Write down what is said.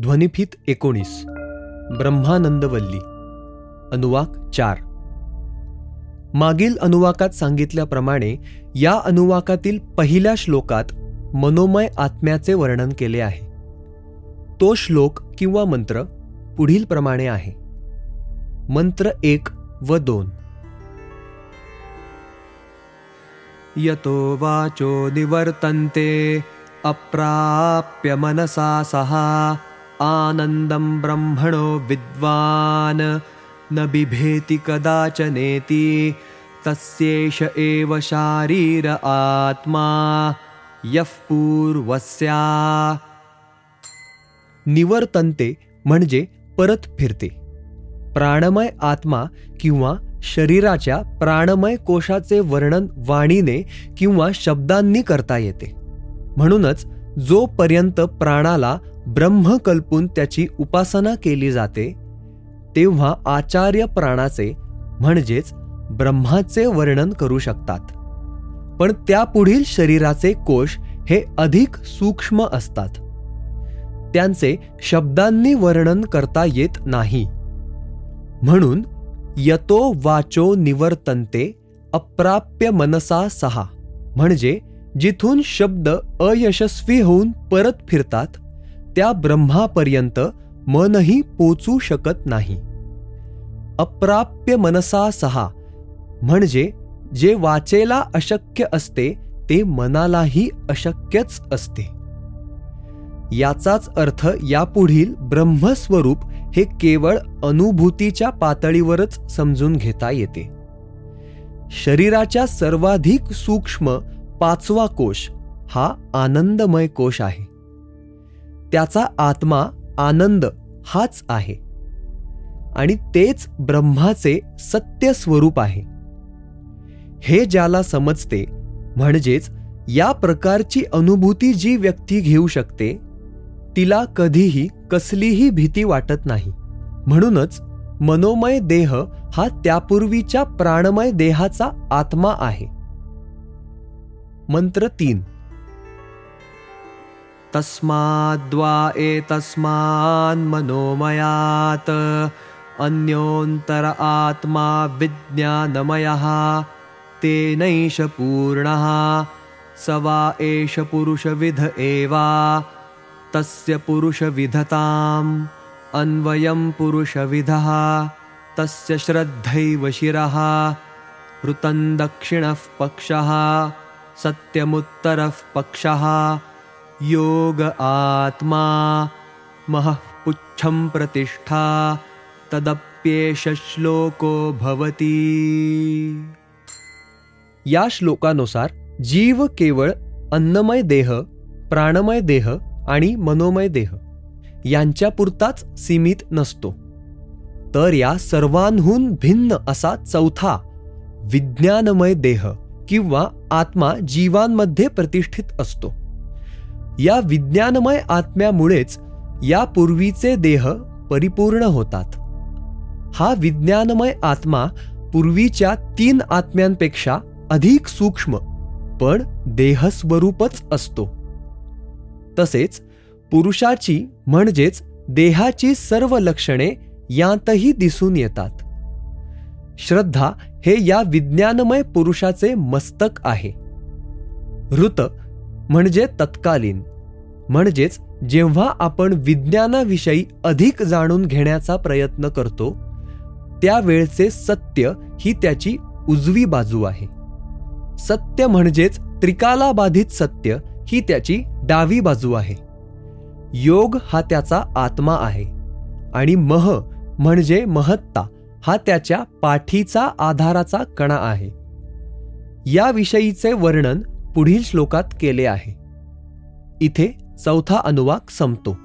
ध्वनिफीत एकोणीस. ब्रह्मानंदवल्ली. अनुवाक चार. मागील अनुवाकात सांगितल्याप्रमाणे या अनुवाकातील पहिल्या श्लोकात मनोमय आत्म्याचे वर्णन केले आहे. तो श्लोक किंवा मंत्र पुढील प्रमाणे आहे. मंत्र एक व दोन. यतो वाचो निवर्तन्ते अप्राप्य मनसा सहा आनन्दं ब्रह्मणो विद्वान्। न बिभेति कदाचनेति। तस्येष एव शारीर आत्मा। यः पूर्वस्या। निवर्तन्ते म्हणजे परत फिरते। प्राणमय आत्मा किंवा शरीराच्या प्राणमय कोशाचे वर्णन वाणीने किंवा शब्दांनी करता येते। म्हणूनच जोपर्यंत प्राणाला ब्रह्म कल्पून त्याची उपासना केली जाते तेव्हा आचार्य प्राणाचे म्हणजेच ब्रह्माचे वर्णन करू शकतात. पण त्यापुढील शरीराचे कोश हे अधिक सूक्ष्म असतात. त्यांचे शब्दांनी वर्णन करता येत नाही. म्हणून यतो वाचो निवर्तन्ते अप्राप्य मनसा सहा म्हणजे जिथून शब्द अयशस्वी होऊन परत फिरतात त्या ब्रह्मापर्यंत मनही पोचू शकत नाही. अप्राप्य मनसा सहा म्हणजे जे वाचेला अशक्य असते ते मनालाही अशक्यच असते. याचाच अर्थ यापुढील ब्रह्मस्वरूप हे केवळ अनुभूतीच्या पातळीवरच समजून घेता येते. शरीराच्या सर्वाधिक सूक्ष्म पाचवा कोश हा आनंदमय कोश आहे. त्याचा आत्मा आनंद हाच आहे. आणि तेच ब्रह्माचे सत्य स्वरूप आहे. हे ज्याला समजते म्हणजेच या प्रकारची अनुभूती जी व्यक्ती घेऊ शकते तिला कधीही कसलीही भीती वाटत नाही. म्हणूनच मनोमय देह हा त्यापूर्वीच्या प्राणमय देहाचा आत्मा आहे. मंत्र तीन. तस्माद्वा एतस्मान् मनोमयात् अन्योन्तर आत्मा विज्ञानमयः तेनैष पूर्णः स वा एष पुरुषविध एवा तस्य पुरुषविधताम् अन्वयं पुरुषविधः तस्य श्रद्धैव शिरः ऋतं दक्षिणः पक्षः सत्यमुत्तरः पक्षः योग आत्मा महःपुच्छं प्रतिष्ठा तदप्येष श्लोको भवती। या श्लोकानुसार जीव केवळ अन्नमय देह प्राणमय देह आणि मनोमय देह यांच्यापुरताच सीमित नसतो. तर या सर्वांहून भिन्न असा चौथा विज्ञानमय देह किंवा आत्मा जीवांमध्ये प्रतिष्ठित असतो. या विज्ञानमय आत्म्यामुळेच या पूर्वीचे देह परिपूर्ण होतात. हा विज्ञानमय आत्मा पूर्वीच्या तीन आत्म्यांपेक्षा अधिक सूक्ष्म पण देहस्वरूपच असतो. तसेच पुरुषाची म्हणजेच देहाची सर्व लक्षणे यांतही दिसून येतात. श्रद्धा हे या विज्ञानमय पुरुषाचे मस्तक आहे. ऋत म्हणजे तत्कालीन. म्हणजेच जेव्हा आपण विज्ञानाविषयी अधिक जाणून घेण्याचा प्रयत्न करतो त्यावेळचे सत्य ही त्याची उजवी बाजू आहे. सत्य म्हणजेच त्रिकालाबाधित सत्य ही त्याची डावी बाजू आहे. योग हा त्याचा आत्मा आहे आणि मह म्हणजे महत्ता हा त्याच्या पाठीचा आधाराचा कणा आहे. याविषयीचे वर्णन पुढील श्लोकात केले आहे. इथे चौथा अनुवाक संपतो.